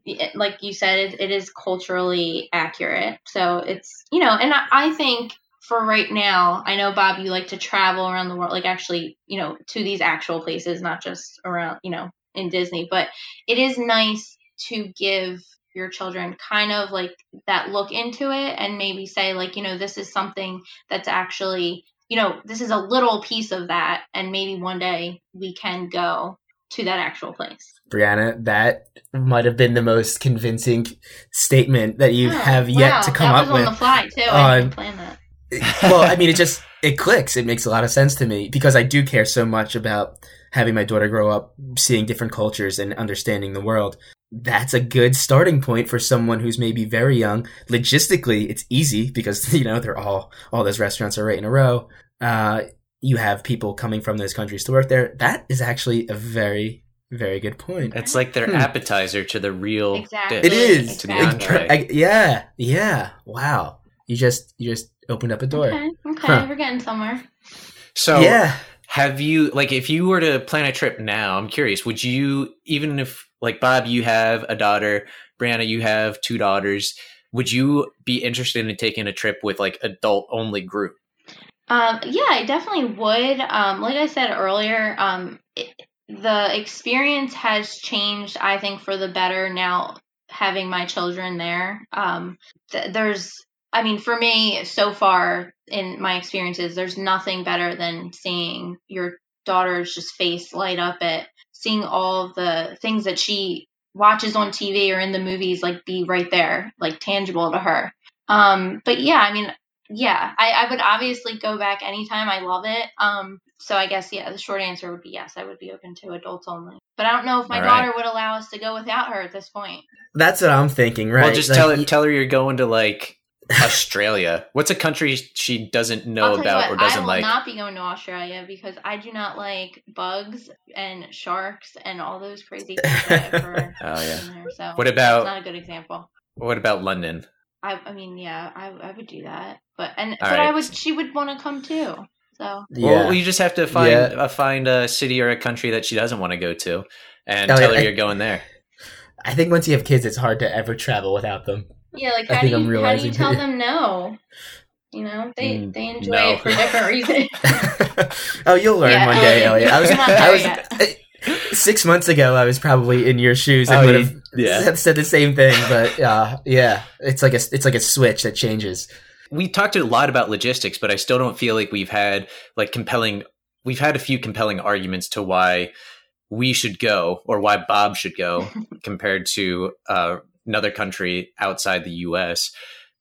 it- like you said, it, it is culturally accurate, so it's you know, and I, I think for right now, I know Bob, you like to travel around the world, like actually, you know, to these actual places, not just around, you know, in Disney. But it is nice to give your children kind of like that look into it and maybe say, like, you know, this is something that's actually, you know, this is a little piece of that. And maybe one day we can go to that actual place. Brianna, that might have been the most convincing statement that you Oh, have yet wow, to come that up was with. on the fly, too. I Um, didn't plan that. well, I mean, it just it clicks. It makes a lot of sense to me because I do care so much about having my daughter grow up seeing different cultures and understanding the world. That's a good starting point for someone who's maybe very young. Logistically, it's easy because you know they're all all those restaurants are right in a row. Uh, you have people coming from those countries to work there. That is actually a very very good point. It's like their Hmm. appetizer to the real Exactly. dish. It is. To Exactly. entree. I- yeah, yeah. Wow. You just you just opened up a door. Okay, okay, Huh. we're getting somewhere. So yeah. Have you like if you were to plan a trip now? I'm curious. Would you even if like Bob, you have a daughter, Brianna, you have two daughters. Would you be interested in taking a trip with like adult only group? Um, yeah, I definitely would. Um, like I said earlier, um, it, the experience has changed. I think for the better now having my children there. Um, th- there's, I mean, for me so far in my experiences, there's nothing better than seeing your daughter's just face light up at seeing all the things that she watches on TV or in the movies, like be right there, like tangible to her. Um, but yeah, I mean, yeah, I, I would obviously go back anytime. I love it. Um, so I guess yeah, the short answer would be yes. I would be open to adults only. But I don't know if my All right. daughter would allow us to go without her at this point. That's what I'm thinking, right? Well, just Like, tell her tell her you're going to like Australia. What's a country she doesn't know about you or what, I doesn't will like? not be going to Australia because I do not like bugs and sharks and all those crazy things that I've heard Oh yeah. there. So What it's about not a good example. what about London? I, I mean, yeah, I, I would do that, but and All but I right. would. She would want to come too. So yeah. Well, you just have to find Yeah. uh, find a city or a country that she doesn't want to go to, and Oh, tell yeah, her I- you're going there. I think once you have kids, it's hard to ever travel without them. Yeah, like I how think do you how do you tell them no? You know, they Mm, they enjoy no. it for different reasons. oh, you'll learn Yeah, one day, Elliot. Elliot. I was, You're not there I was yet. six months ago. I was probably in your shoes and Oh, would you- have yeah. said the same thing. But uh, yeah, it's like a it's like a switch that changes. we talked a lot about logistics, but I still don't feel like we've had like compelling. We've had a few compelling arguments to why we should go or why Bob should go compared to uh, another country outside the U.S.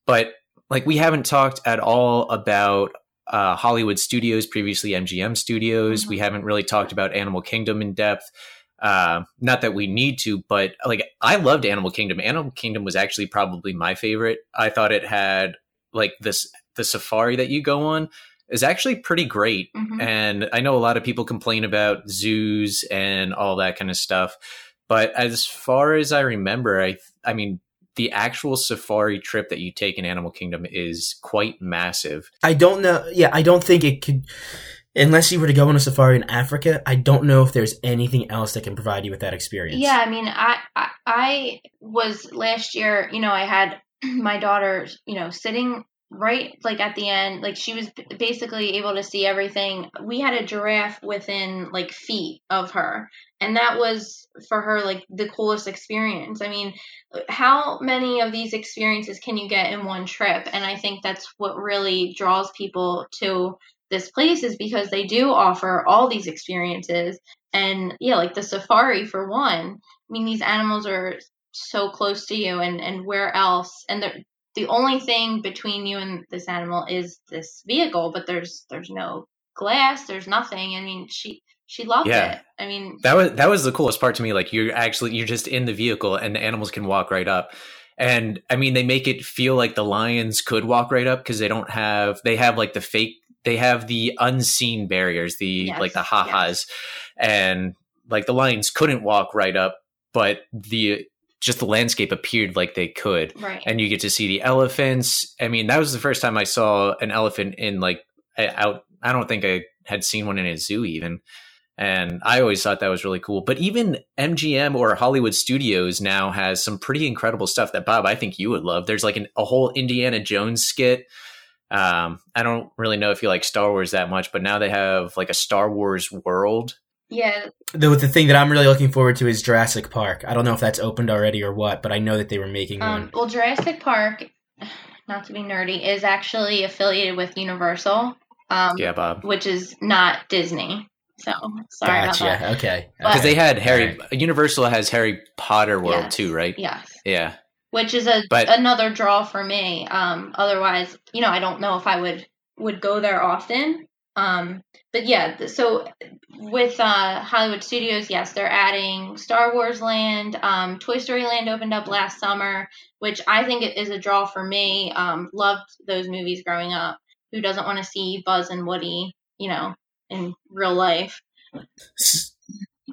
But like we haven't talked at all about uh, Hollywood Studios, previously MGM Studios. Mhm. We haven't really talked about Animal Kingdom in depth. Uh, not that we need to, but like I loved Animal Kingdom. Animal Kingdom was actually probably my favorite. I thought it had like this the safari that you go on is actually pretty great. Mhm. And I know a lot of people complain about zoos and all that kind of stuff, but as far as I remember, I I mean the actual safari trip that you take in Animal Kingdom is quite massive. I don't know. Yeah, I don't think it could. Unless you were to go on a safari in Africa, I don't know if there's anything else that can provide you with that experience. Yeah, I mean, I, I I was last year. You know, I had my daughter. You know, sitting right like at the end like she was basically able to see everything. We had a giraffe within like feet of her and that was for her like the coolest experience. I mean how many of these experiences can you get in one trip? And i think that's what really draws people to this place is because they do offer all these experiences. And yeah like the safari for one i mean these animals are so close to you and and where else? And they're the only thing between you and this animal is this vehicle but there's there's no glass there's nothing i mean she she loved yeah. it i mean that was that was the coolest part to me like you're actually you're just in the vehicle and the animals can walk right up and i mean they make it feel like the lions could walk right up because they don't have they have like the fake they have the unseen barriers the yes. like the ha-has yes. and like the lions couldn't walk right up but the just the landscape appeared like they could. Right. And you get to see the elephants. I mean, that was the first time I saw an elephant in like out. I don't think I had seen one in a zoo even. And I always thought that was really cool. But even MGM or Hollywood Studios now has some pretty incredible stuff that Bob, I think you would love. There's like an, a whole Indiana Jones skit. Um, I don't really know if you like Star Wars that much, but now they have like a Star Wars world yeah. The, the thing that I'm really looking forward to is Jurassic Park. I don't know if that's opened already or what, but I know that they were making um, one. Well, Jurassic Park, not to be nerdy, is actually affiliated with Universal. Um, yeah, Bob. Which is not Disney. So sorry gotcha. about that. Okay. Because they had Harry. Right. Universal has Harry Potter World yes. too, right? Yes. Yeah. Which is a but, another draw for me. Um, otherwise, you know, I don't know if I would would go there often. Um, but yeah, so with uh, Hollywood Studios, yes, they're adding Star Wars Land. Um, Toy Story Land opened up last summer, which I think is a draw for me. Um, loved those movies growing up. Who doesn't want to see Buzz and Woody, you know, in real life?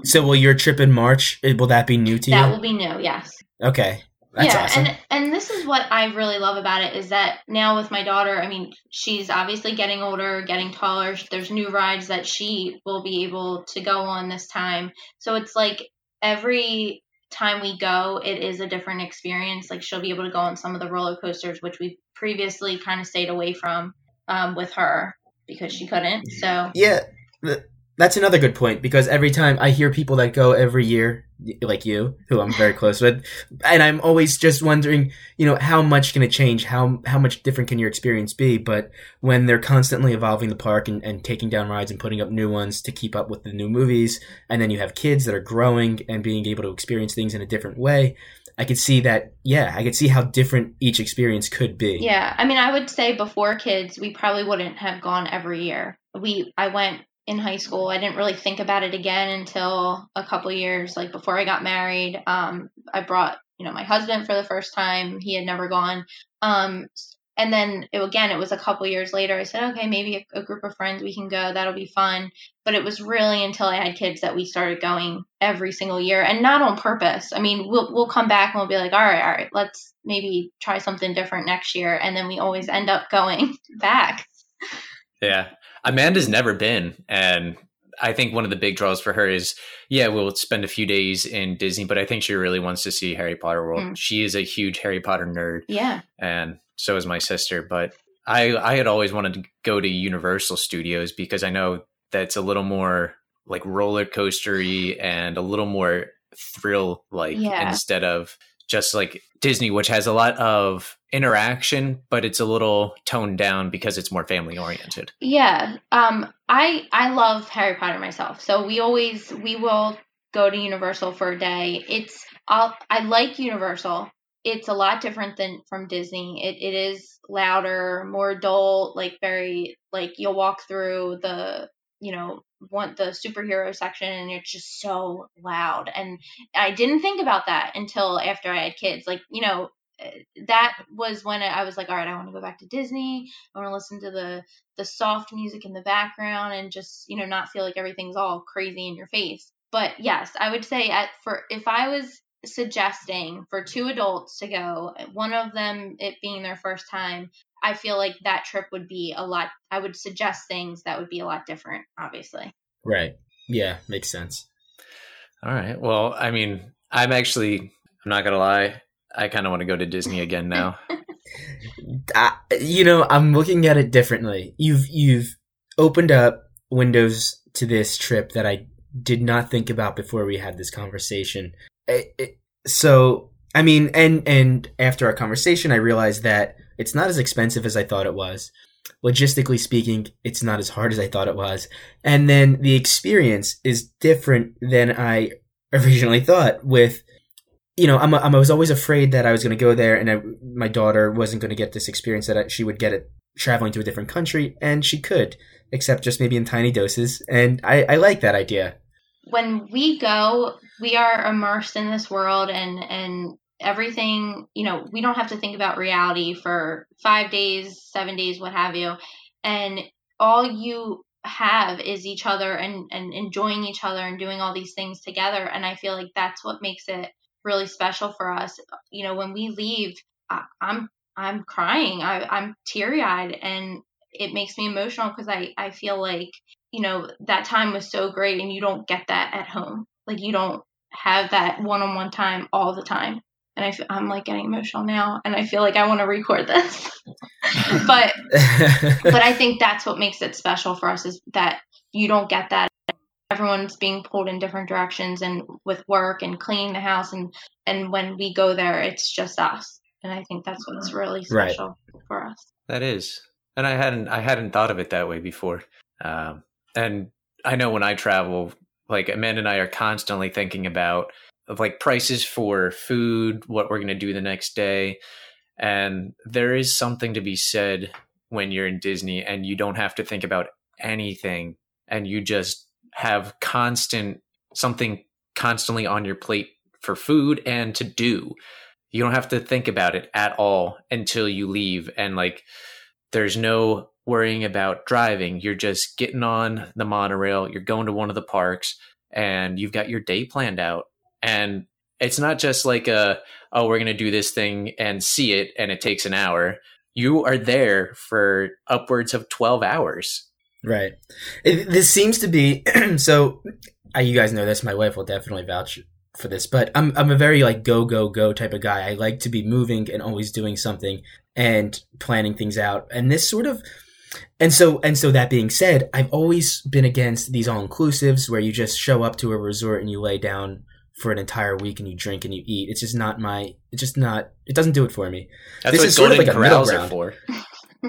So, will your trip in March? Will that be new to you? That will be new. Yes. Okay. That's yeah, awesome. and and this is what I really love about it is that now with my daughter, I mean, she's obviously getting older, getting taller. There's new rides that she will be able to go on this time. So it's like every time we go, it is a different experience. Like she'll be able to go on some of the roller coasters, which we previously kind of stayed away from um, with her because she couldn't. So yeah, that's another good point because every time I hear people that go every year like you, who I'm very close with, and I'm always just wondering, you know, how much can it change? How how much different can your experience be? But when they're constantly evolving the park and, and taking down rides and putting up new ones to keep up with the new movies, and then you have kids that are growing and being able to experience things in a different way, I could see that. Yeah, I could see how different each experience could be. Yeah, I mean, I would say before kids, we probably wouldn't have gone every year. We I went in high school. I didn't really think about it again until a couple years, like before I got married. Um, I brought, you know, my husband for the first time. He had never gone. Um, and then it, again, it was a couple years later. I said, okay, maybe a, a, group of friends we can go. That'll be fun. But it was really until I had kids that we started going every single year, and not on purpose. I mean, we'll we'll come back and we'll be like, all right, all right, let's maybe try something different next year, and then we always end up going back. Yeah, Amanda's never been, and I think one of the big draws for her is, yeah, we'll spend a few days in Disney, but I think she really wants to see Harry Potter World. Mm. She is a huge Harry Potter nerd. Yeah. And so is my sister. But I, I had always wanted to go to Universal Studios because I know that's a little more like roller coastery and a little more thrill like yeah. instead of just like Disney, which has a lot of interaction, but it's a little toned down because it's more family oriented. Yeah. Um I I love Harry Potter myself. So we always we will go to Universal for a day. It's I'll, I like Universal. It's a lot different than from Disney. It it is louder, more adult, like very like you'll walk through the you know want the superhero section and it's just so loud and i didn't think about that until after i had kids like you know eh, that was when I was like, all right, I want to go back to Disney. I want to listen to the the soft music in the background and just you know not feel like everything's all crazy in your face. But yes, I would say at for if I was suggesting for two adults to go, one of them it being their first time, I feel like that trip would be a lot. I would suggest things that would be a lot different, obviously. Right. Yeah, makes sense. All right. Well, I mean, I'm actually, I'm not going to lie. I kind of want to go to Disney again now. I, you know, I'm looking at it differently. You've you've opened up windows to this trip that I did not think about before we had this conversation. It, it, so, I mean, and and after our conversation, I realized that it's not as expensive as I thought it was. Logistically speaking, it's not as hard as I thought it was. And then the experience is different than I originally thought with you know, I'm, was always afraid that I was going to go there and I, my daughter wasn't going to get this experience that I, she would get it traveling to a different country, and she could, except just maybe in tiny doses. And I, I like that idea. When we go, we are immersed in this world, and and everything. You know, we don't have to think about reality for five days, seven days, what have you, and all you have is each other and and enjoying each other and doing all these things together and i feel like that's what makes it really special for us. You know, when we leave, I, I'm, I'm crying. I, I'm teary eyed, and it makes me emotional because I I feel like you know that time was so great, and you don't get that at home. Like you don't have that one on one time all the time. And I feel, I'm like getting emotional now, and I feel like I want to record this. but but I think that's what makes it special for us is that you don't get that. Everyone's being pulled in different directions and with work and cleaning the house and and when we go there it's just us. And i think that's what's really special right. for us. That is. And i hadn't i hadn't thought of it that way before. Um, and i know when i travel like amanda and i are constantly thinking about of like prices for food what we're going to do the next day and there is something to be said when you're in disney and you don't have to think about anything and you just have constant something constantly on your plate for food and to do. You don't have to think about it at all until you leave. And like, there's no worrying about driving. You're just getting on the monorail, you're going to one of the parks, and you've got your day planned out. And it's not just like a, oh, we're going to do this thing and see it, and it takes an hour. You are there for upwards of 12 hours Right. It, this seems to be so. Uh, you guys know this. My wife will definitely vouch for this, but I'm I'm a very like go go go type of guy. I like to be moving and always doing something and planning things out. And this sort of and so and so that being said, I've always been against these all inclusives where you just show up to a resort and you lay down for an entire week and you drink and you eat. It's just not my. It's just not. It doesn't do it for me. That's this is sort of like a middle ground. for.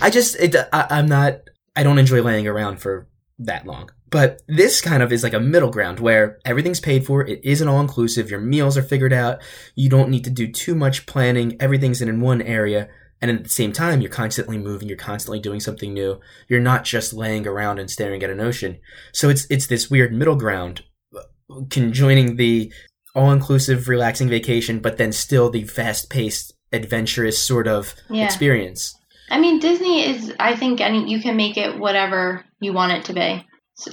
I just it, I, I'm not. I don't enjoy laying around for that long. But this kind of is like a middle ground where everything's paid for. It isn't all inclusive. Your meals are figured out. You don't need to do too much planning. Everything's in one area. And at the same time, you're constantly moving. You're constantly doing something new. You're not just laying around and staring at an ocean. So it's, it's this weird middle ground conjoining the all inclusive, relaxing vacation, but then still the fast paced, adventurous sort of yeah. experience. I mean, Disney is, I think, any you can make it whatever you want it to be.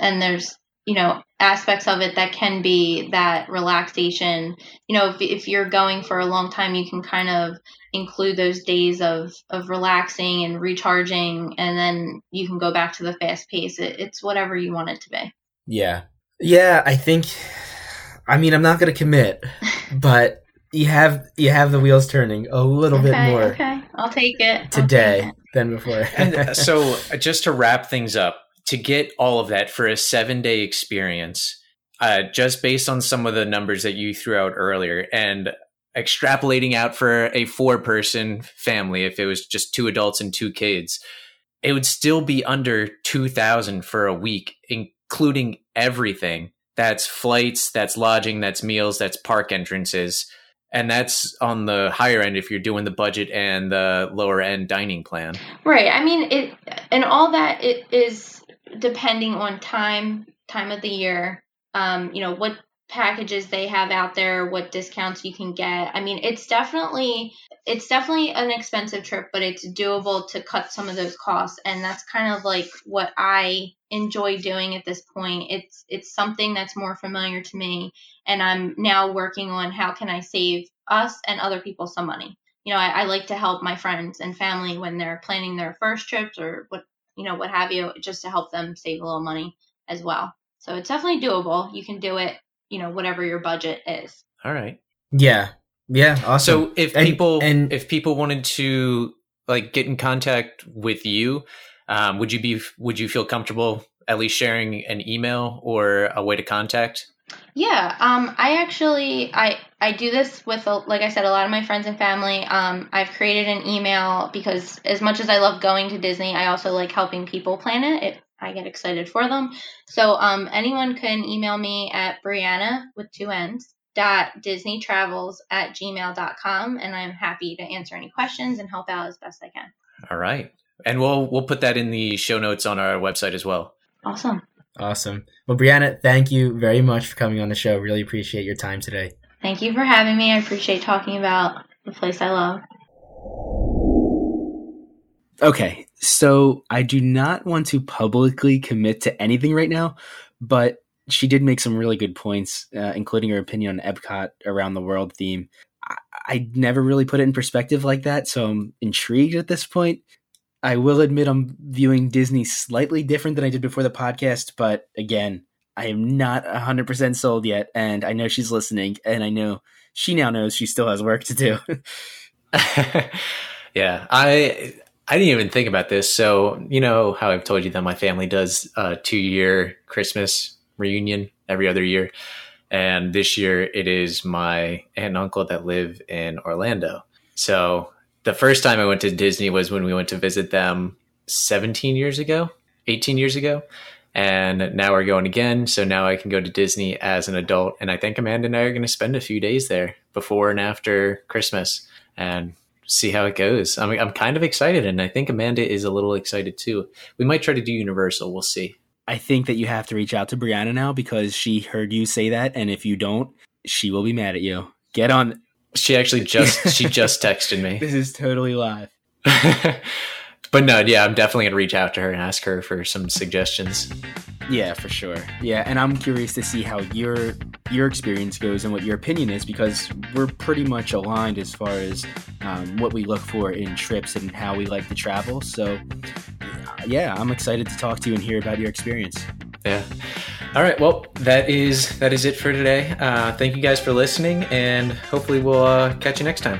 And there's, you know, aspects of it that can be that relaxation. You know, if, if you're going for a long time, you can kind of include those days of, of relaxing and recharging, and then you can go back to the fast pace. It, it's whatever you want it to be. Yeah. Yeah, I think, I mean, I'm not going to commit, but you have you have the wheels turning a little okay, bit more. Okay, I'll take it today take it. than before. and uh, so, uh, just to wrap things up, to get all of that for a seven day experience, uh, just based on some of the numbers that you threw out earlier, and extrapolating out for a four person family, if it was just two adults and two kids, it would still be under two thousand for a week, including everything. That's flights, that's lodging, that's meals, that's park entrances. And that's on the higher end if you're doing the budget and the lower end dining plan. Right. I mean it and all that it is depending on time time of the year. Um you know what packages they have out there what discounts you can get i mean it's definitely it's definitely an expensive trip but it's doable to cut some of those costs and that's kind of like what i enjoy doing at this point it's it's something that's more familiar to me and I'm now working on how can I save us and other people some money. You know, I, I like to help my friends and family when they're planning their first trips or what you know what have you, just to help them save a little money as well. So it's definitely doable. You can do it, you know, whatever your budget is. All right. Yeah. Yeah, awesome. So if And- people and- if people wanted to like get in contact with you, um, would you be would you feel comfortable at least sharing an email or a way to contact? Yeah, um, I actually I I do this with like I said, a lot of my friends and family. Um, I've created an email because as much as I love going to Disney, I also like helping people plan it. it I get excited for them. So um, anyone can email me at Brianna with two N's dot disneytravels at gmail.com and I'm happy to answer any questions and help out as best I can. All right. And we'll we'll put that in the show notes on our website as well. Awesome. awesome. Well, Brianna, thank you very much for coming on the show. Really appreciate your time today. Thank you for having me. I appreciate talking about the place I love. Okay, so I do not want to publicly commit to anything right now, but she did make some really good points, uh, including her opinion on Epcot around the world theme. I, I never really put it in perspective like that, so I'm intrigued at this point. I will admit I'm viewing Disney slightly different than I did before the podcast, but again, I am not 100% sold yet, and I know she's listening, and I know she now knows she still has work to do. yeah, I I didn't even think about this. So you know how I've told you that my family does a two year Christmas reunion every other year, and this year it is my aunt and uncle that live in Orlando. So the first time I went to Disney was when we went to visit them 17 years ago, 18 years ago. And now we're going again. So now I can go to Disney as an adult. And I think Amanda and I are going to spend a few days there before and after Christmas and see how it goes. I mean, I'm kind of excited. And I think Amanda is a little excited too. We might try to do Universal. We'll see. I think that you have to reach out to Brianna now because she heard you say that, and if you don't, she will be mad at you. Get on. She actually just, she just texted me. This is totally live. but no, yeah, I'm definitely gonna reach out to her and ask her for some suggestions. Yeah, for sure. Yeah, and I'm curious to see how your your experience goes and what your opinion is because we're pretty much aligned as far as um, what we look for in trips and how we like to travel. So, yeah, I'm excited to talk to you and hear about your experience. Yeah. All right. Well, that is that is it for today. Uh, thank you guys for listening, and hopefully we'll uh, catch you next time.